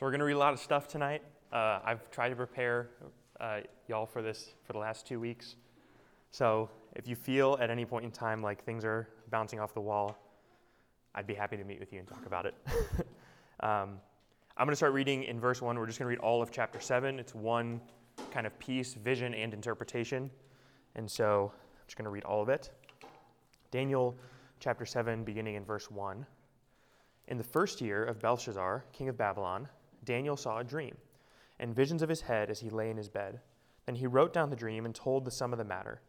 So we're going to read a lot of stuff tonight. Uh, I've tried to prepare uh, y'all for this for the last two weeks. So if you feel at any point in time like things are bouncing off the wall, I'd be happy to meet with you and talk about it. um, I'm going to start reading in verse 1. We're just going to read all of chapter 7. It's one kind of piece, vision, and interpretation. And so I'm just going to read all of it. Daniel chapter 7, beginning in verse 1. In the first year of Belshazzar, king of Babylon, Daniel saw a dream, and visions of his head as he lay in his bed. Then he wrote down the dream and told the sum of the matter.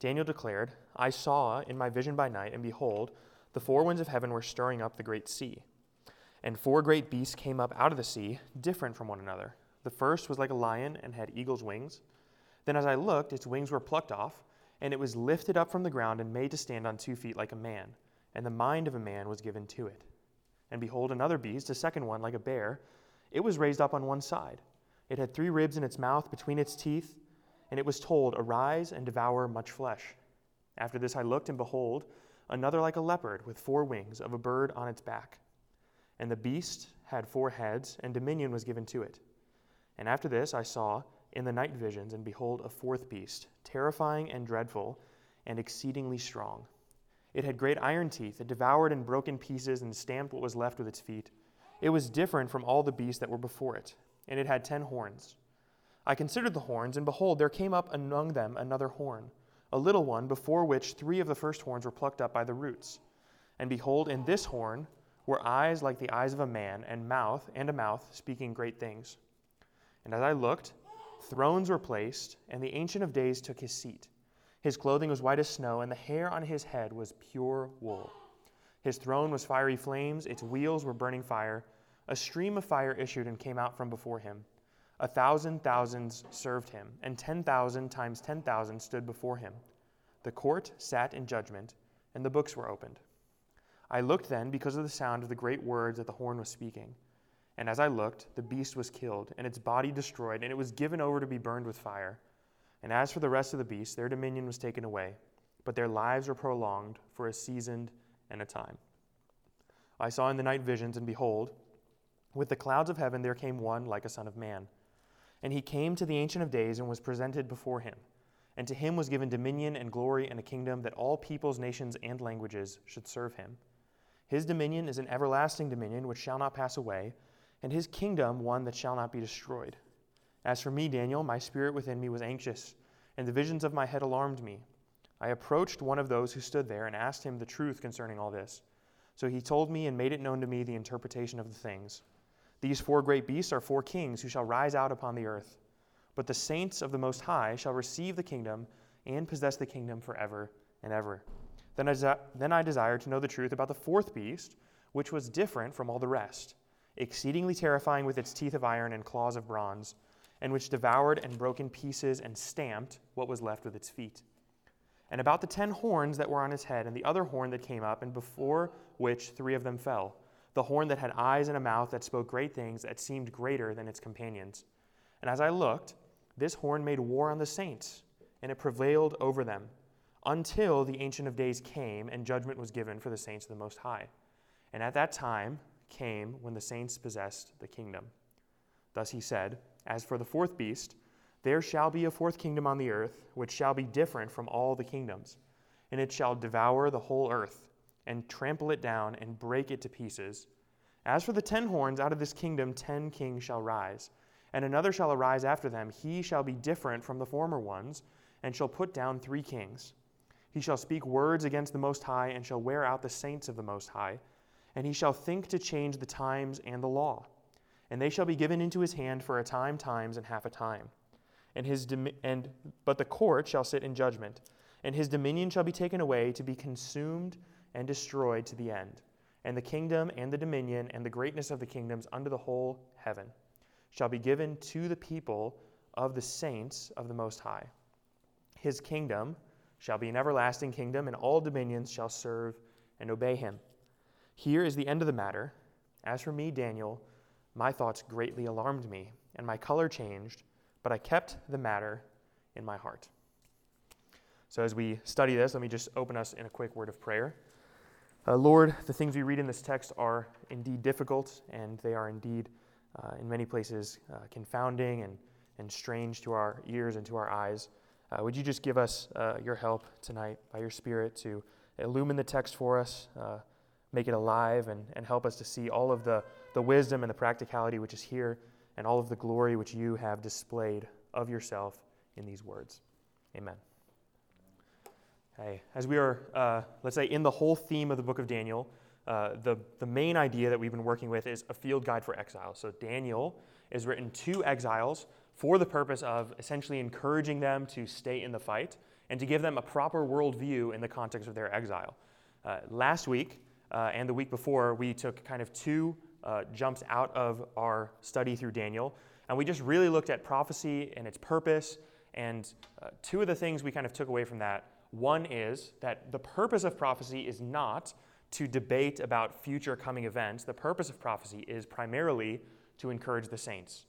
Daniel declared, I saw in my vision by night, and behold, the four winds of heaven were stirring up the great sea. And four great beasts came up out of the sea, different from one another. The first was like a lion and had eagle's wings. Then as I looked, its wings were plucked off, and it was lifted up from the ground and made to stand on two feet like a man, and the mind of a man was given to it. And behold, another beast, a second one like a bear, it was raised up on one side. It had three ribs in its mouth between its teeth, and it was told, Arise and devour much flesh. After this I looked, and behold, another like a leopard, with four wings, of a bird on its back. And the beast had four heads, and dominion was given to it. And after this I saw in the night visions, and behold, a fourth beast, terrifying and dreadful, and exceedingly strong. It had great iron teeth, it devoured and broke in pieces, and stamped what was left with its feet it was different from all the beasts that were before it, and it had ten horns. I considered the horns, and behold, there came up among them another horn, a little one, before which three of the first horns were plucked up by the roots. And behold, in this horn were eyes like the eyes of a man, and mouth, and a mouth speaking great things. And as I looked, thrones were placed, and the Ancient of Days took his seat. His clothing was white as snow, and the hair on his head was pure wool. His throne was fiery flames, its wheels were burning fire. A stream of fire issued and came out from before him. A thousand thousands served him, and ten thousand times ten thousand stood before him. The court sat in judgment, and the books were opened. I looked then because of the sound of the great words that the horn was speaking. And as I looked, the beast was killed, and its body destroyed, and it was given over to be burned with fire. And as for the rest of the beasts, their dominion was taken away, but their lives were prolonged for a season and a time. I saw in the night visions, and behold, with the clouds of heaven there came one like a son of man. And he came to the Ancient of Days and was presented before him. And to him was given dominion and glory and a kingdom that all peoples, nations, and languages should serve him. His dominion is an everlasting dominion which shall not pass away, and his kingdom one that shall not be destroyed. As for me, Daniel, my spirit within me was anxious, and the visions of my head alarmed me. I approached one of those who stood there and asked him the truth concerning all this. So he told me and made it known to me the interpretation of the things. These four great beasts are four kings who shall rise out upon the earth. But the saints of the Most High shall receive the kingdom and possess the kingdom forever and ever. Then I, desi- then I desired to know the truth about the fourth beast, which was different from all the rest, exceedingly terrifying with its teeth of iron and claws of bronze, and which devoured and broke in pieces and stamped what was left with its feet. And about the ten horns that were on his head, and the other horn that came up, and before which three of them fell the horn that had eyes and a mouth that spoke great things that seemed greater than its companions. And as I looked, this horn made war on the saints, and it prevailed over them, until the Ancient of Days came and judgment was given for the saints of the Most High. And at that time came when the saints possessed the kingdom. Thus he said, As for the fourth beast, there shall be a fourth kingdom on the earth, which shall be different from all the kingdoms, and it shall devour the whole earth and trample it down and break it to pieces. As for the ten horns, out of this kingdom ten kings shall rise, and another shall arise after them. He shall be different from the former ones, and shall put down three kings. He shall speak words against the Most High, and shall wear out the saints of the Most High. And he shall think to change the times and the law. And they shall be given into his hand for a time, times, and half a time. And his and but the court shall sit in judgment, and his dominion shall be taken away to be consumed and destroyed to the end. And the kingdom and the dominion and the greatness of the kingdoms under the whole heaven shall be given to the people of the saints of the Most High. His kingdom shall be an everlasting kingdom, and all dominions shall serve and obey him. Here is the end of the matter. As for me, Daniel, my thoughts greatly alarmed me, and my color changed, but I kept the matter in my heart. So, as we study this, let me just open us in a quick word of prayer. Uh, Lord, the things we read in this text are indeed difficult and they are indeed uh, in many places uh, confounding and, and strange to our ears and to our eyes. Uh, would you just give us uh, your help tonight by your Spirit to illumine the text for us, uh, make it alive, and, and help us to see all of the, the wisdom and the practicality which is here, and all of the glory which you have displayed of yourself in these words. Amen. Okay, as we are, uh, let's say, in the whole theme of the book of Daniel, uh, the, the main idea that we've been working with is a field guide for exiles. So Daniel is written to exiles for the purpose of essentially encouraging them to stay in the fight and to give them a proper worldview in the context of their exile. Uh, last week uh, and the week before, we took kind of two uh, jumps out of our study through Daniel, and we just really looked at prophecy and its purpose. And uh, two of the things we kind of took away from that one is that the purpose of prophecy is not to debate about future coming events. The purpose of prophecy is primarily to encourage the saints.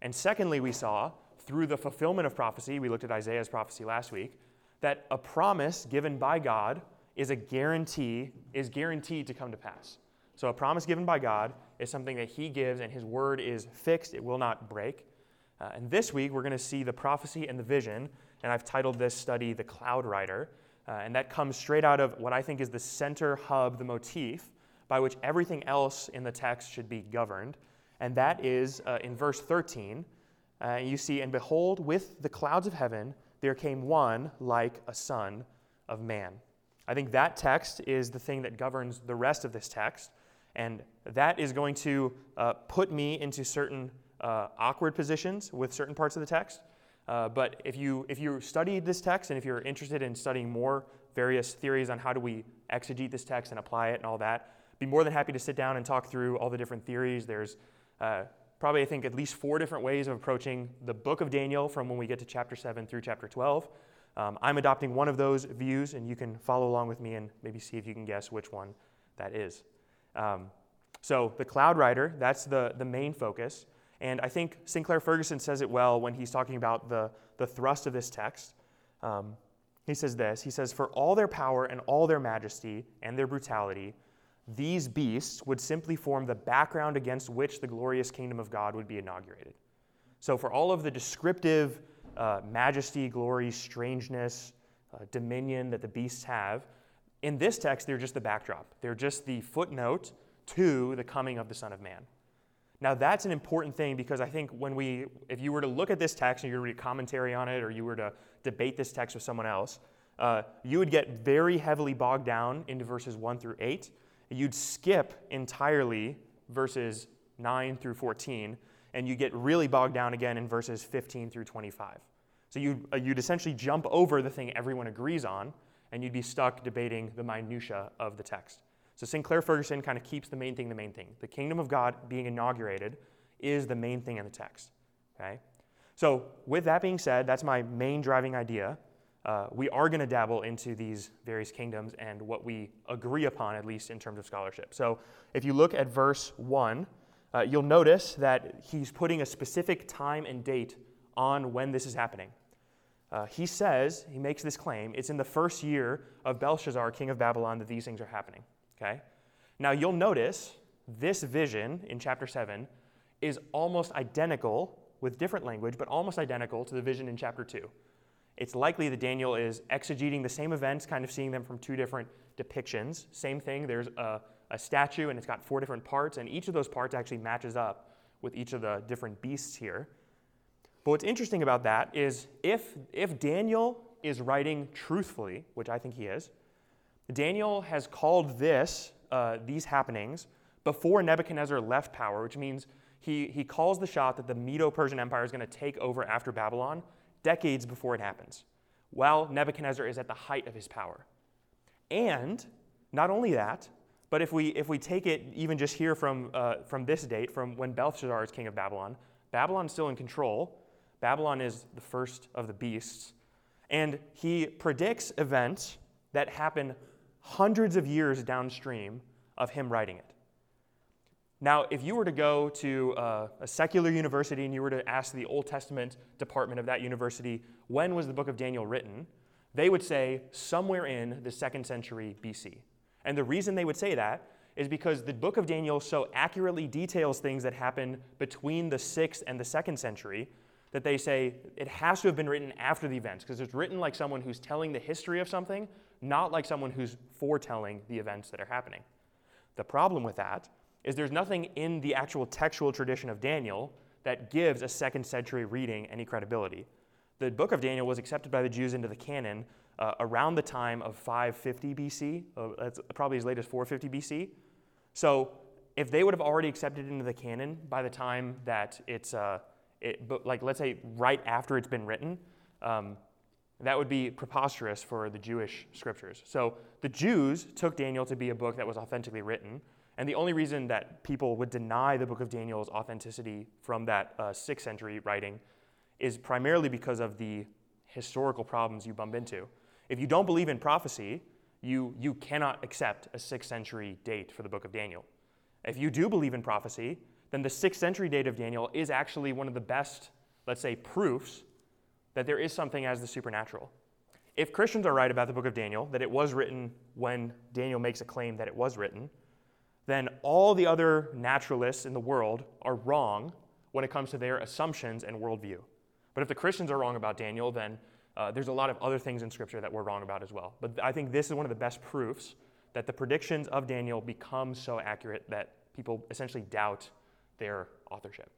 And secondly, we saw through the fulfillment of prophecy, we looked at Isaiah's prophecy last week, that a promise given by God is a guarantee, is guaranteed to come to pass. So a promise given by God is something that He gives, and His word is fixed, it will not break. Uh, and this week, we're going to see the prophecy and the vision, and I've titled this study The Cloud Rider. Uh, and that comes straight out of what I think is the center hub, the motif by which everything else in the text should be governed. And that is uh, in verse 13. Uh, you see, and behold, with the clouds of heaven, there came one like a son of man. I think that text is the thing that governs the rest of this text. And that is going to uh, put me into certain uh, awkward positions with certain parts of the text. Uh, but if you, if you study this text and if you're interested in studying more various theories on how do we exegete this text and apply it and all that, be more than happy to sit down and talk through all the different theories. There's uh, probably, I think, at least four different ways of approaching the book of Daniel from when we get to chapter 7 through chapter 12. Um, I'm adopting one of those views, and you can follow along with me and maybe see if you can guess which one that is. Um, so, the Cloud Rider, that's the, the main focus. And I think Sinclair Ferguson says it well when he's talking about the, the thrust of this text. Um, he says this He says, For all their power and all their majesty and their brutality, these beasts would simply form the background against which the glorious kingdom of God would be inaugurated. So, for all of the descriptive uh, majesty, glory, strangeness, uh, dominion that the beasts have, in this text, they're just the backdrop. They're just the footnote to the coming of the Son of Man. Now, that's an important thing because I think when we, if you were to look at this text and you were to read commentary on it or you were to debate this text with someone else, uh, you would get very heavily bogged down into verses 1 through 8. You'd skip entirely verses 9 through 14, and you get really bogged down again in verses 15 through 25. So you'd, uh, you'd essentially jump over the thing everyone agrees on, and you'd be stuck debating the minutiae of the text. So Sinclair Ferguson kind of keeps the main thing the main thing. The kingdom of God being inaugurated is the main thing in the text. Okay? So, with that being said, that's my main driving idea. Uh, we are going to dabble into these various kingdoms and what we agree upon, at least in terms of scholarship. So, if you look at verse 1, uh, you'll notice that he's putting a specific time and date on when this is happening. Uh, he says, he makes this claim, it's in the first year of Belshazzar, king of Babylon, that these things are happening. Okay? Now you'll notice this vision in chapter 7 is almost identical with different language, but almost identical to the vision in chapter 2. It's likely that Daniel is exegeting the same events, kind of seeing them from two different depictions. Same thing, there's a, a statue and it's got four different parts, and each of those parts actually matches up with each of the different beasts here. But what's interesting about that is if, if Daniel is writing truthfully, which I think he is, Daniel has called this, uh, these happenings, before Nebuchadnezzar left power, which means he, he calls the shot that the Medo Persian Empire is going to take over after Babylon decades before it happens, while Nebuchadnezzar is at the height of his power. And not only that, but if we, if we take it even just here from, uh, from this date, from when Belshazzar is king of Babylon, Babylon's still in control. Babylon is the first of the beasts. And he predicts events that happen hundreds of years downstream of him writing it. Now, if you were to go to a, a, secular university and you were to ask the Old Testament department of that university, when was the book of Daniel written? They would say somewhere in the second century BC. And the reason they would say that is because the book of Daniel so accurately details things that happen between the 6th and the 2nd century that they say it has to have been written after the events because it's written like someone who's telling the history of something, not like someone who's foretelling the events that are happening. The problem with that is there's nothing in the actual textual tradition of Daniel that gives a second century reading any credibility. The book of Daniel was accepted by the Jews into the canon uh, around the time of 550 BC. Uh, that's probably as late as 450 BC. So if they would have already accepted it into the canon by the time that it's, uh, it, but like let's say right after it's been written, um, that would be preposterous for the Jewish scriptures. So the Jews took Daniel to be a book that was authentically written. And the only reason that people would deny the book of Daniel's authenticity from that uh, sixth century writing is primarily because of the historical problems you bump into. If you don't believe in prophecy, you, you cannot accept a sixth century date for the book of Daniel. If you do believe in prophecy, then the sixth century date of Daniel is actually one of the best, let's say, proofs that there is something as the supernatural. If Christians are right about the book of Daniel, that it was written when Daniel makes a claim that it was written, then all the other naturalists in the world are wrong when it comes to their assumptions and worldview. But if the Christians are wrong about Daniel, then uh, there's a lot of other things in Scripture that we're wrong about as well. But I think this is one of the best proofs that the predictions of Daniel become so accurate that people essentially doubt their authorship.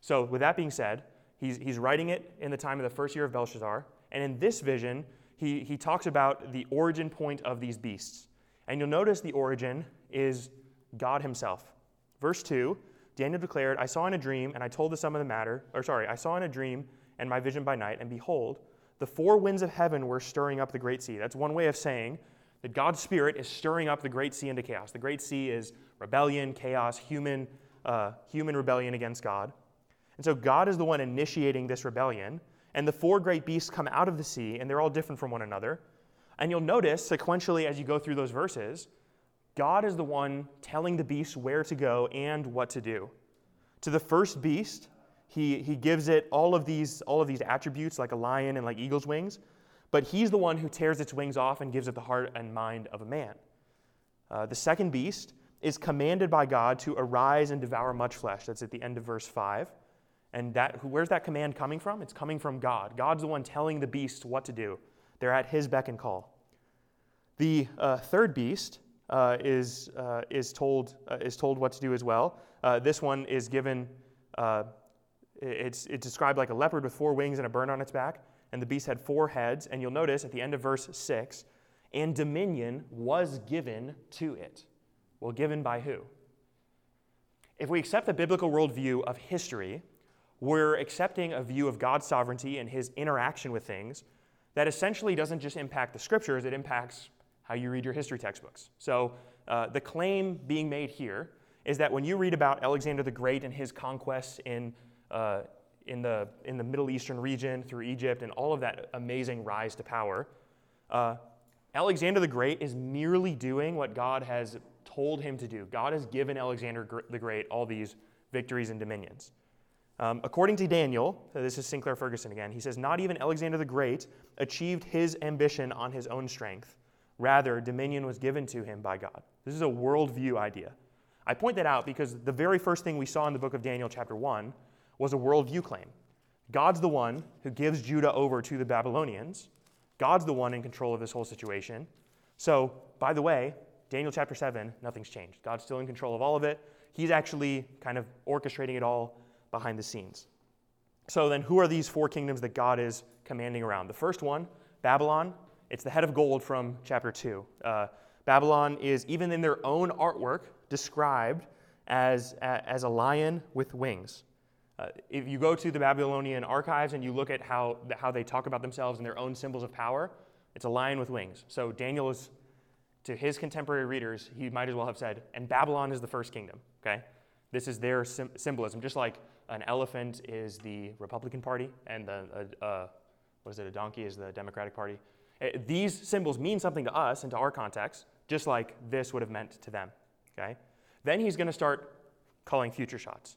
So, with that being said, he's, he's writing it in the time of the first year of Belshazzar. And in this vision, he, he talks about the origin point of these beasts. And you'll notice the origin is God Himself. Verse 2 Daniel declared, I saw in a dream, and I told the sum of the matter, or sorry, I saw in a dream and my vision by night, and behold, the four winds of heaven were stirring up the great sea. That's one way of saying that God's Spirit is stirring up the great sea into chaos. The great sea is rebellion, chaos, human, uh, human rebellion against God. And so God is the one initiating this rebellion. And the four great beasts come out of the sea, and they're all different from one another. And you'll notice sequentially as you go through those verses, God is the one telling the beasts where to go and what to do. To the first beast, he, he gives it all of, these, all of these attributes like a lion and like eagle's wings, but he's the one who tears its wings off and gives it the heart and mind of a man. Uh, the second beast is commanded by God to arise and devour much flesh. That's at the end of verse 5. And that, where's that command coming from? It's coming from God. God's the one telling the beasts what to do. They're at his beck and call. The uh, third beast uh, is, uh, is, told, uh, is told what to do as well. Uh, this one is given uh, it's, it's described like a leopard with four wings and a burn on its back, and the beast had four heads. And you'll notice at the end of verse 6, and dominion was given to it. Well, given by who? If we accept the biblical worldview of history, we're accepting a view of God's sovereignty and his interaction with things that essentially doesn't just impact the scriptures, it impacts how you read your history textbooks. So, uh, the claim being made here is that when you read about Alexander the Great and his conquests in uh, in, the, in the Middle Eastern region through Egypt and all of that amazing rise to power. Uh, Alexander the Great is merely doing what God has told him to do. God has given Alexander the Great all these victories and dominions. Um, according to Daniel, this is Sinclair Ferguson again, he says, Not even Alexander the Great achieved his ambition on his own strength. Rather, dominion was given to him by God. This is a worldview idea. I point that out because the very first thing we saw in the book of Daniel, chapter 1, was a worldview claim. God's the one who gives Judah over to the Babylonians. God's the one in control of this whole situation. So, by the way, Daniel chapter 7, nothing's changed. God's still in control of all of it. He's actually kind of orchestrating it all behind the scenes. So, then who are these four kingdoms that God is commanding around? The first one, Babylon, it's the head of gold from chapter 2. Uh, Babylon is, even in their own artwork, described as, as a lion with wings. Uh, if you go to the Babylonian archives and you look at how, how they talk about themselves and their own symbols of power, it's a lion with wings. So Daniel is, to his contemporary readers, he might as well have said, and Babylon is the first kingdom, okay? This is their sim- symbolism, just like an elephant is the Republican Party and the, uh, uh, what is it, a donkey is the Democratic Party. Uh, these symbols mean something to us and to our context, just like this would have meant to them, okay? Then he's going to start calling future shots.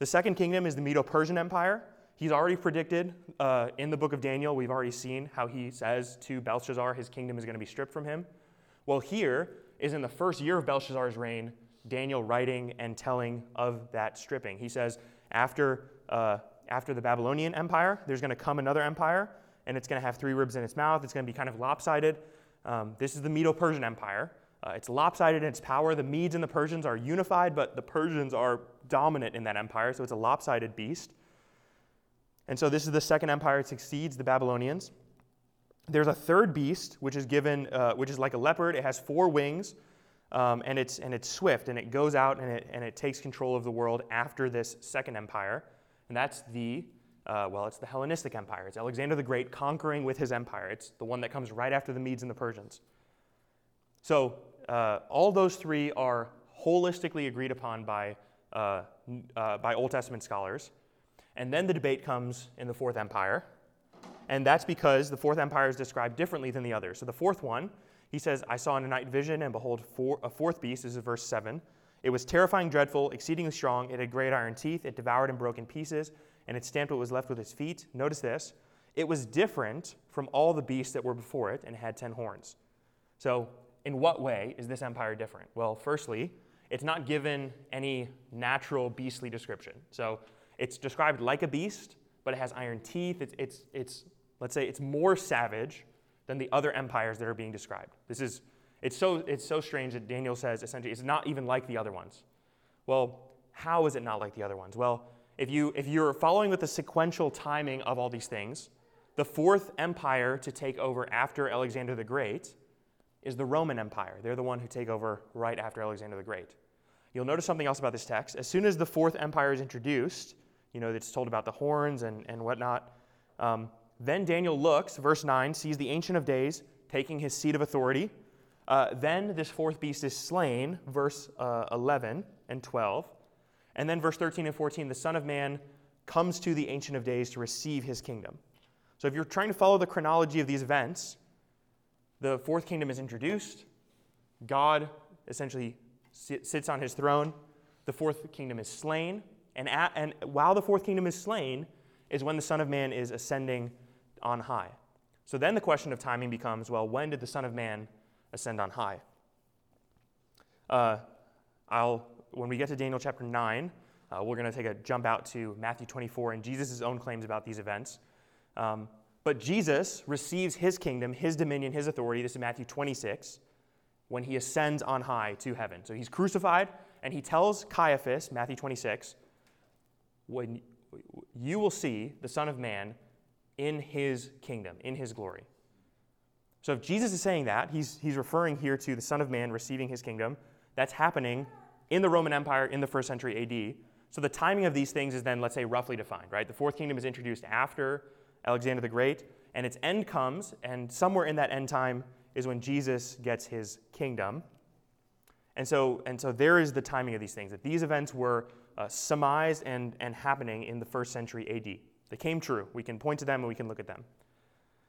The second kingdom is the Medo Persian Empire. He's already predicted uh, in the book of Daniel, we've already seen how he says to Belshazzar his kingdom is going to be stripped from him. Well, here is in the first year of Belshazzar's reign, Daniel writing and telling of that stripping. He says, after, uh, after the Babylonian Empire, there's going to come another empire, and it's going to have three ribs in its mouth. It's going to be kind of lopsided. Um, this is the Medo Persian Empire. Uh, it's lopsided in its power. The Medes and the Persians are unified, but the Persians are dominant in that empire, so it's a lopsided beast. And so this is the second empire. It succeeds the Babylonians. There's a third beast, which is given, uh, which is like a leopard. It has four wings, um, and it's and it's swift, and it goes out and it and it takes control of the world after this second empire, and that's the uh, well, it's the Hellenistic Empire. It's Alexander the Great conquering with his empire. It's the one that comes right after the Medes and the Persians. So uh, all those three are holistically agreed upon by, uh, uh, by Old Testament scholars. And then the debate comes in the Fourth Empire. And that's because the Fourth Empire is described differently than the others. So the fourth one, he says, I saw in a night vision, and behold, four, a fourth beast. This is verse 7. It was terrifying, dreadful, exceedingly strong. It had great iron teeth. It devoured and broke in pieces, and it stamped what was left with its feet. Notice this. It was different from all the beasts that were before it and had ten horns. So in what way is this empire different? Well, firstly, it's not given any natural beastly description. So it's described like a beast, but it has iron teeth. It's, it's, it's let's say, it's more savage than the other empires that are being described. This is, it's so, it's so strange that Daniel says essentially it's not even like the other ones. Well, how is it not like the other ones? Well, if, you, if you're following with the sequential timing of all these things, the fourth empire to take over after Alexander the Great is the Roman Empire. They're the one who take over right after Alexander the Great. You'll notice something else about this text. As soon as the fourth empire is introduced, you know, it's told about the horns and, and whatnot. Um, then Daniel looks, verse 9, sees the Ancient of Days taking his seat of authority. Uh, then this fourth beast is slain, verse uh, 11 and 12. And then verse 13 and 14, the Son of Man comes to the Ancient of Days to receive his kingdom. So if you're trying to follow the chronology of these events, the fourth kingdom is introduced. God essentially sits on his throne. The fourth kingdom is slain. And, at, and while the fourth kingdom is slain, is when the Son of Man is ascending on high. So then the question of timing becomes well, when did the Son of Man ascend on high? Uh, I'll, when we get to Daniel chapter 9, uh, we're going to take a jump out to Matthew 24 and Jesus' own claims about these events. Um, but Jesus receives his kingdom, his dominion, his authority. This is Matthew 26, when he ascends on high to heaven. So he's crucified, and he tells Caiaphas, Matthew 26, when you will see the Son of Man in his kingdom, in his glory. So if Jesus is saying that, he's, he's referring here to the Son of Man receiving his kingdom. That's happening in the Roman Empire in the first century AD. So the timing of these things is then, let's say, roughly defined, right? The fourth kingdom is introduced after Alexander the Great, and its end comes, and somewhere in that end time is when Jesus gets his kingdom. And so, and so there is the timing of these things, that these events were uh, surmised and, and happening in the first century AD. They came true. We can point to them and we can look at them.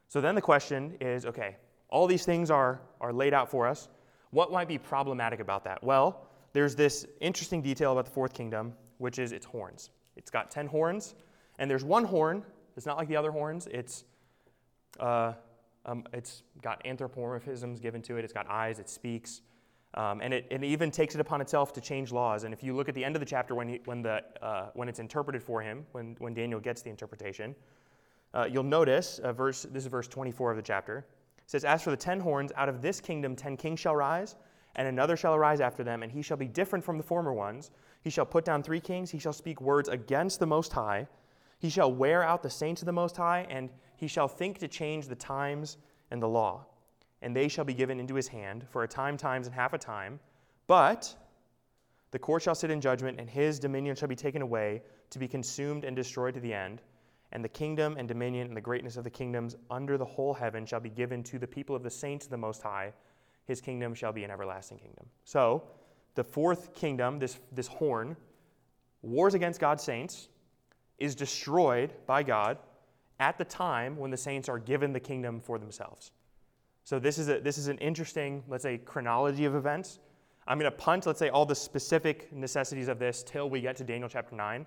So then the question is okay, all these things are, are laid out for us. What might be problematic about that? Well, there's this interesting detail about the fourth kingdom, which is its horns. It's got 10 horns, and there's one horn. It's not like the other horns. It's, uh, um, it's got anthropomorphisms given to it. It's got eyes. It speaks. Um, and it, it, even takes it upon itself to change laws. And if you look at the end of the chapter when, he, when, the, uh, when it's interpreted for him, when, when Daniel gets the interpretation, uh, you'll notice, verse, this is verse 24 of the chapter. It says, As for the ten horns, out of this kingdom ten kings shall rise, and another shall arise after them, and he shall be different from the former ones. He shall put down three kings, he shall speak words against the Most High. He shall wear out the saints of the Most High, and he shall think to change the times and the law and they shall be given into his hand for a time, times, and half a time. But the court shall sit in judgment, and his dominion shall be taken away, to be consumed and destroyed to the end. And the kingdom and dominion and the greatness of the kingdoms under the whole heaven shall be given to the people of the saints of the Most High. His kingdom shall be an everlasting kingdom. So, the fourth kingdom, this, this horn, wars against God's saints, is destroyed by God at the time when the saints are given the kingdom for themselves. So this is, a, this is an interesting, let's say, chronology of events. I'm going to punt, let's say, all the specific necessities of this till we get to Daniel chapter 9.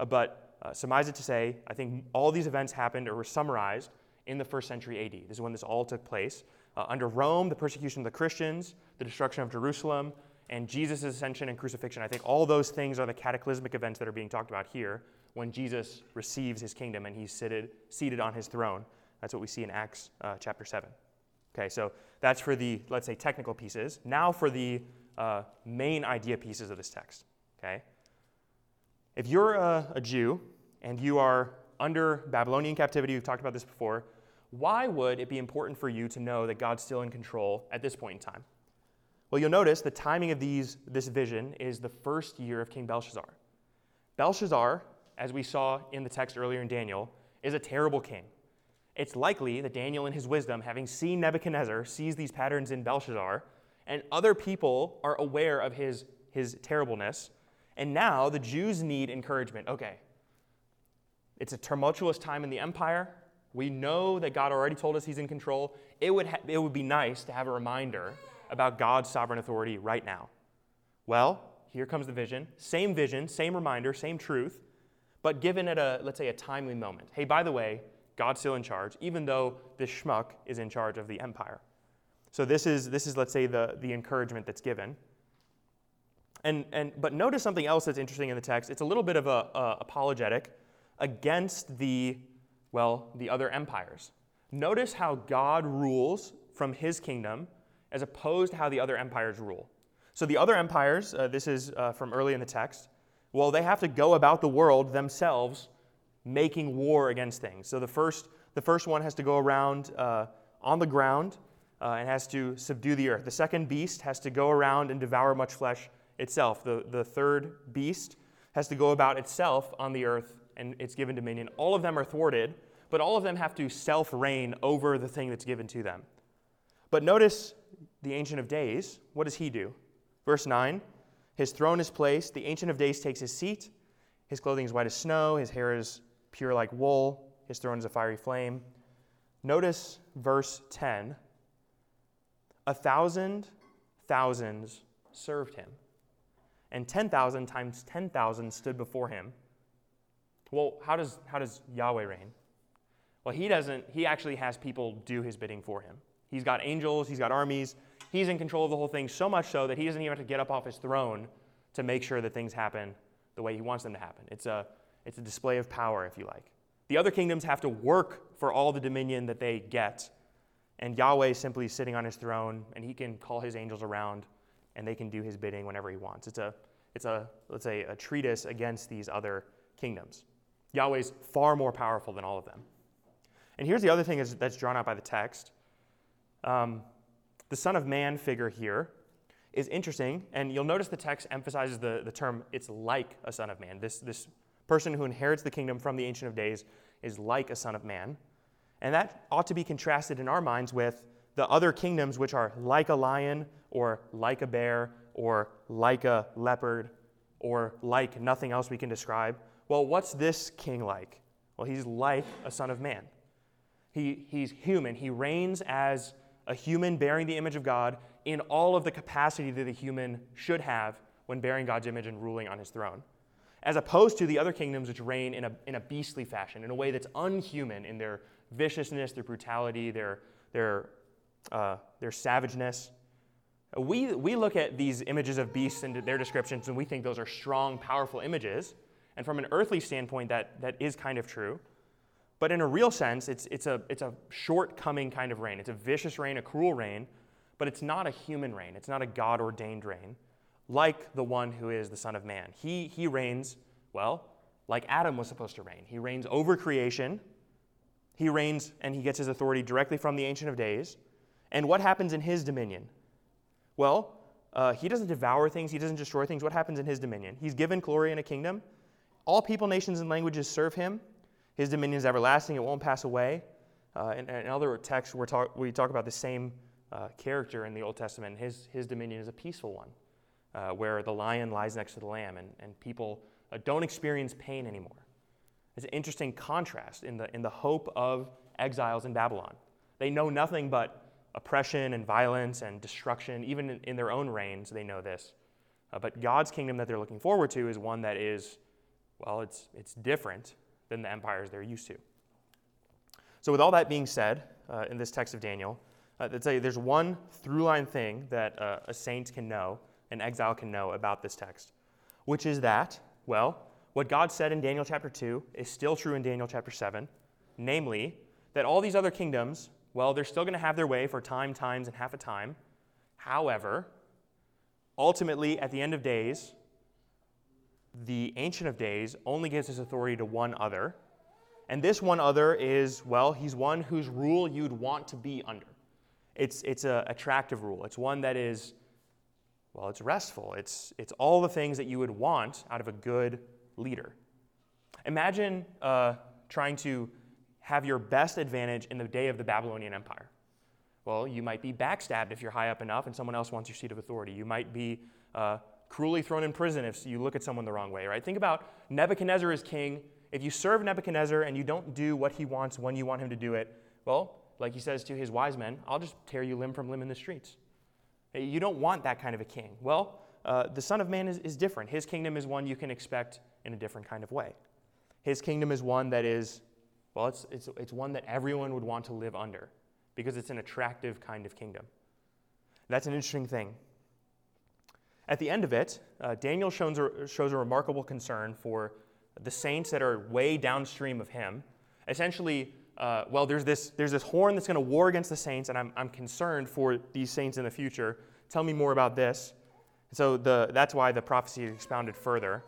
Uh, but uh, surmise it to say, I think all these events happened or were summarized in the first century AD. This is when this all took place. Uh, under Rome, the persecution of the Christians, the destruction of Jerusalem, and Jesus' ascension and crucifixion. I think all those things are the cataclysmic events that are being talked about here when Jesus receives his kingdom and he's seated, seated on his throne. That's what we see in Acts uh, chapter 7. Okay, so that's for the, let's say, technical pieces. Now for the uh, main idea pieces of this text. Okay? If you're a, a Jew and you are under Babylonian captivity, we've talked about this before, why would it be important for you to know that God's still in control at this point in time? Well, you'll notice the timing of these, this vision is the first year of King Belshazzar. Belshazzar, as we saw in the text earlier in Daniel, is a terrible king. It's likely that Daniel, in his wisdom, having seen Nebuchadnezzar, sees these patterns in Belshazzar, and other people are aware of his, his terribleness. And now the Jews need encouragement. Okay, it's a tumultuous time in the empire. We know that God already told us he's in control. It would, ha- it would be nice to have a reminder about God's sovereign authority right now. Well, here comes the vision. Same vision, same reminder, same truth, but given at a, let's say, a timely moment. Hey, by the way, God's still in charge, even though this schmuck is in charge of the empire. So this is, this is let's say, the, the encouragement that's given. And, and, but notice something else that's interesting in the text. It's a little bit of a, a apologetic against the, well, the other empires. Notice how God rules from his kingdom as opposed to how the other empires rule. So the other empires, uh, this is uh, from early in the text, well, they have to go about the world themselves making war against things. So the first, the first one has to go around uh, on the ground uh, and has to subdue the earth. The second beast has to go around and devour much flesh itself. The, the third beast has to go about itself on the earth and it's given dominion. All of them are thwarted, but all of them have to self reign over the thing that's given to them. But notice the Ancient of Days, what does he do? Verse 9 His throne is placed, the Ancient of Days takes his seat. His clothing is white as snow, his hair is pure like wool, his throne is a fiery flame. Notice verse 10 A thousand thousands served him, and 10,000 times 10,000 stood before him. Well, how does, how does Yahweh reign? Well, he doesn't, he actually has people do his bidding for him. He's got angels, he's got armies, he's in control of the whole thing, so much so that he doesn't even have to get up off his throne to make sure that things happen the way he wants them to happen. It's a, it's a display of power, if you like. The other kingdoms have to work for all the dominion that they get, and Yahweh is simply sitting on his throne, and he can call his angels around, and they can do his bidding whenever he wants. It's a, it's a let's say, a treatise against these other kingdoms. Yahweh's far more powerful than all of them. And here's the other thing that's drawn out by the text um, the Son of Man figure here is interesting, and you'll notice the text emphasizes the, the term, it's like a Son of Man. This, this person who inherits the kingdom from the Ancient of Days is like a Son of Man. And that ought to be contrasted in our minds with the other kingdoms, which are like a lion, or like a bear, or like a leopard, or like nothing else we can describe. Well, what's this king like? Well, he's like a Son of Man. He, he's human. He reigns as a human bearing the image of God in all of the capacity that a human should have when bearing God's image and ruling on his throne, as opposed to the other kingdoms which reign in a, in a beastly fashion, in a way that's unhuman in their viciousness, their brutality, their, their, uh, their savageness. We, we look at these images of beasts and their descriptions, and we think those are strong, powerful images. And from an earthly standpoint, that, that is kind of true. But in a real sense, it's, it's, a, it's a shortcoming kind of reign. It's a vicious reign, a cruel reign, but it's not a human reign. It's not a God ordained reign, like the one who is the Son of Man. He, he reigns, well, like Adam was supposed to reign. He reigns over creation. He reigns and he gets his authority directly from the Ancient of Days. And what happens in his dominion? Well, uh, he doesn't devour things, he doesn't destroy things. What happens in his dominion? He's given glory and a kingdom. All people, nations, and languages serve him. His dominion is everlasting, it won't pass away. Uh, in, in, other texts, we talk, we talk about the same uh, character in the Old Testament. His, his dominion is a peaceful one, uh, where the lion lies next to the lamb and, and people uh, don't experience pain anymore. It's an interesting contrast in the, in the hope of exiles in Babylon. They know nothing but oppression and violence and destruction. Even in, in their own reigns, they know this. Uh, but God's kingdom that they're looking forward to is one that is, well, it's, it's different than the empires they're used to. So, with all that being said, uh, in this text of Daniel, uh, there's one through line thing that uh, a saint can know an exile can know about this text, which is that, well, what God said in Daniel chapter 2 is still true in Daniel chapter 7, namely, that all these other kingdoms, well, they're still going to have their way for time, times, and half a time. However, ultimately, at the end of days, the Ancient of Days only gives his authority to one other. And this one other is, well, he's one whose rule you'd want to be under. It's, it's an attractive rule. It's one that is, well, it's restful. It's, it's all the things that you would want out of a good leader. Imagine uh, trying to have your best advantage in the day of the Babylonian Empire. Well, you might be backstabbed if you're high up enough and someone else wants your seat of authority. You might be uh, cruelly thrown in prison if you look at someone the wrong way, right? Think about Nebuchadnezzar as king. If you serve Nebuchadnezzar and you don't do what he wants when you want him to do it, well, like he says to his wise men, I'll just tear you limb from limb in the streets. You don't want that kind of a king. Well, uh, the Son of Man is, is different. His kingdom is one you can expect in a different kind of way. His kingdom is one that is, well, it's, it's, it's one that everyone would want to live under because it's an attractive kind of kingdom. That's an interesting thing. At the end of it, uh, Daniel shows a, shows a remarkable concern for the saints that are way downstream of him. Essentially, uh, well, there's this, there's this horn that's going to war against the saints, and I'm, I'm concerned for these saints in the future. Tell me more about this. So the, that's why the prophecy is expounded further.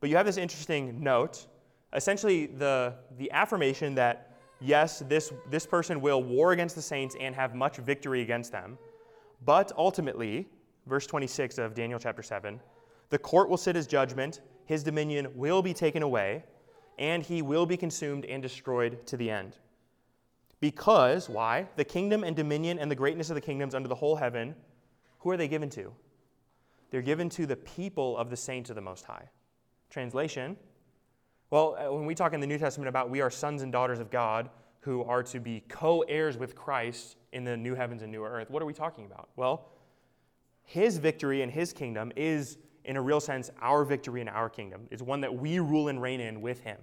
But you have this interesting note. Essentially, the, the affirmation that, yes, this, this person will war against the saints and have much victory against them, but ultimately, verse 26 of Daniel chapter 7 the court will sit as judgment, his dominion will be taken away, and he will be consumed and destroyed to the end. Because, why? The kingdom and dominion and the greatness of the kingdoms under the whole heaven, who are they given to? They're given to the people of the saints of the Most High. Translation Well, uh, when we talk in the New Testament about we are sons and daughters of God who are to be co heirs with Christ in the new heavens and new earth, what are we talking about? Well, his victory in his kingdom is, in a real sense, our victory in our kingdom. It's one that we rule and reign in with him.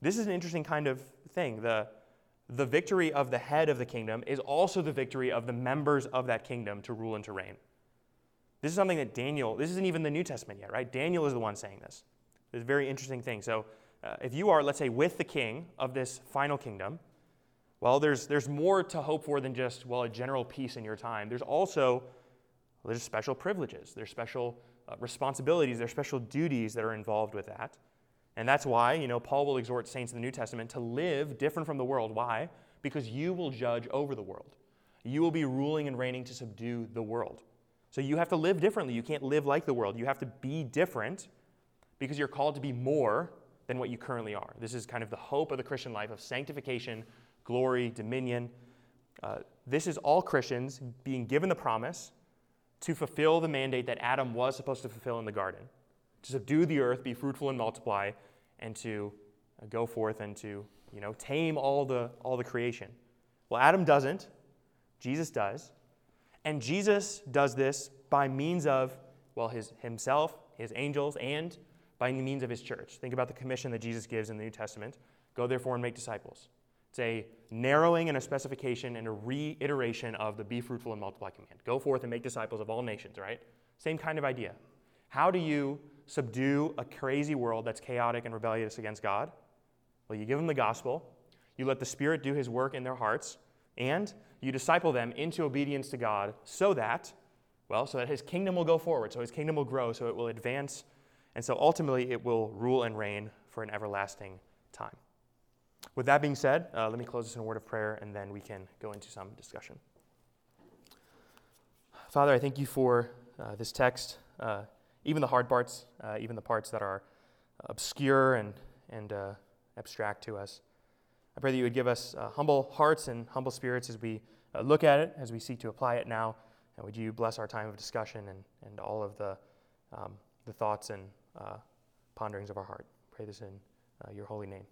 This is an interesting kind of thing. The, the victory of the head of the kingdom is also the victory of the members of that kingdom to rule and to reign. This is something that Daniel, this isn't even the New Testament yet, right? Daniel is the one saying this. It's a very interesting thing. So, uh, if you are, let's say, with the king of this final kingdom, well, there's, there's more to hope for than just, well, a general peace in your time. There's also well, there's special privileges, there's special uh, responsibilities, there's special duties that are involved with that. And that's why, you know, Paul will exhort saints in the New Testament to live different from the world. Why? Because you will judge over the world. You will be ruling and reigning to subdue the world. So you have to live differently. You can't live like the world. You have to be different because you're called to be more than what you currently are. This is kind of the hope of the Christian life of sanctification, glory, dominion. Uh, this is all Christians being given the promise to fulfill the mandate that Adam was supposed to fulfill in the garden to subdue the earth, be fruitful and multiply, and to uh, go forth and to you know, tame all the, all the creation. Well, Adam doesn't, Jesus does. And Jesus does this by means of, well, his, himself, his angels, and by means of his church. Think about the commission that Jesus gives in the New Testament go therefore and make disciples. It's a narrowing and a specification and a reiteration of the be fruitful and multiply command. Go forth and make disciples of all nations, right? Same kind of idea. How do you subdue a crazy world that's chaotic and rebellious against God? Well, you give them the gospel, you let the Spirit do his work in their hearts, and you disciple them into obedience to God so that, well, so that his kingdom will go forward, so his kingdom will grow, so it will advance, and so ultimately it will rule and reign for an everlasting time. With that being said, uh, let me close this in a word of prayer and then we can go into some discussion. Father, I thank you for uh, this text, uh, even the hard parts, uh, even the parts that are obscure and, and uh, abstract to us. I pray that you would give us uh, humble hearts and humble spirits as we look at it, as we seek to apply it now. And would you bless our time of discussion and, and all of the, um, the thoughts and ponderings of our heart? Pray this in your holy name.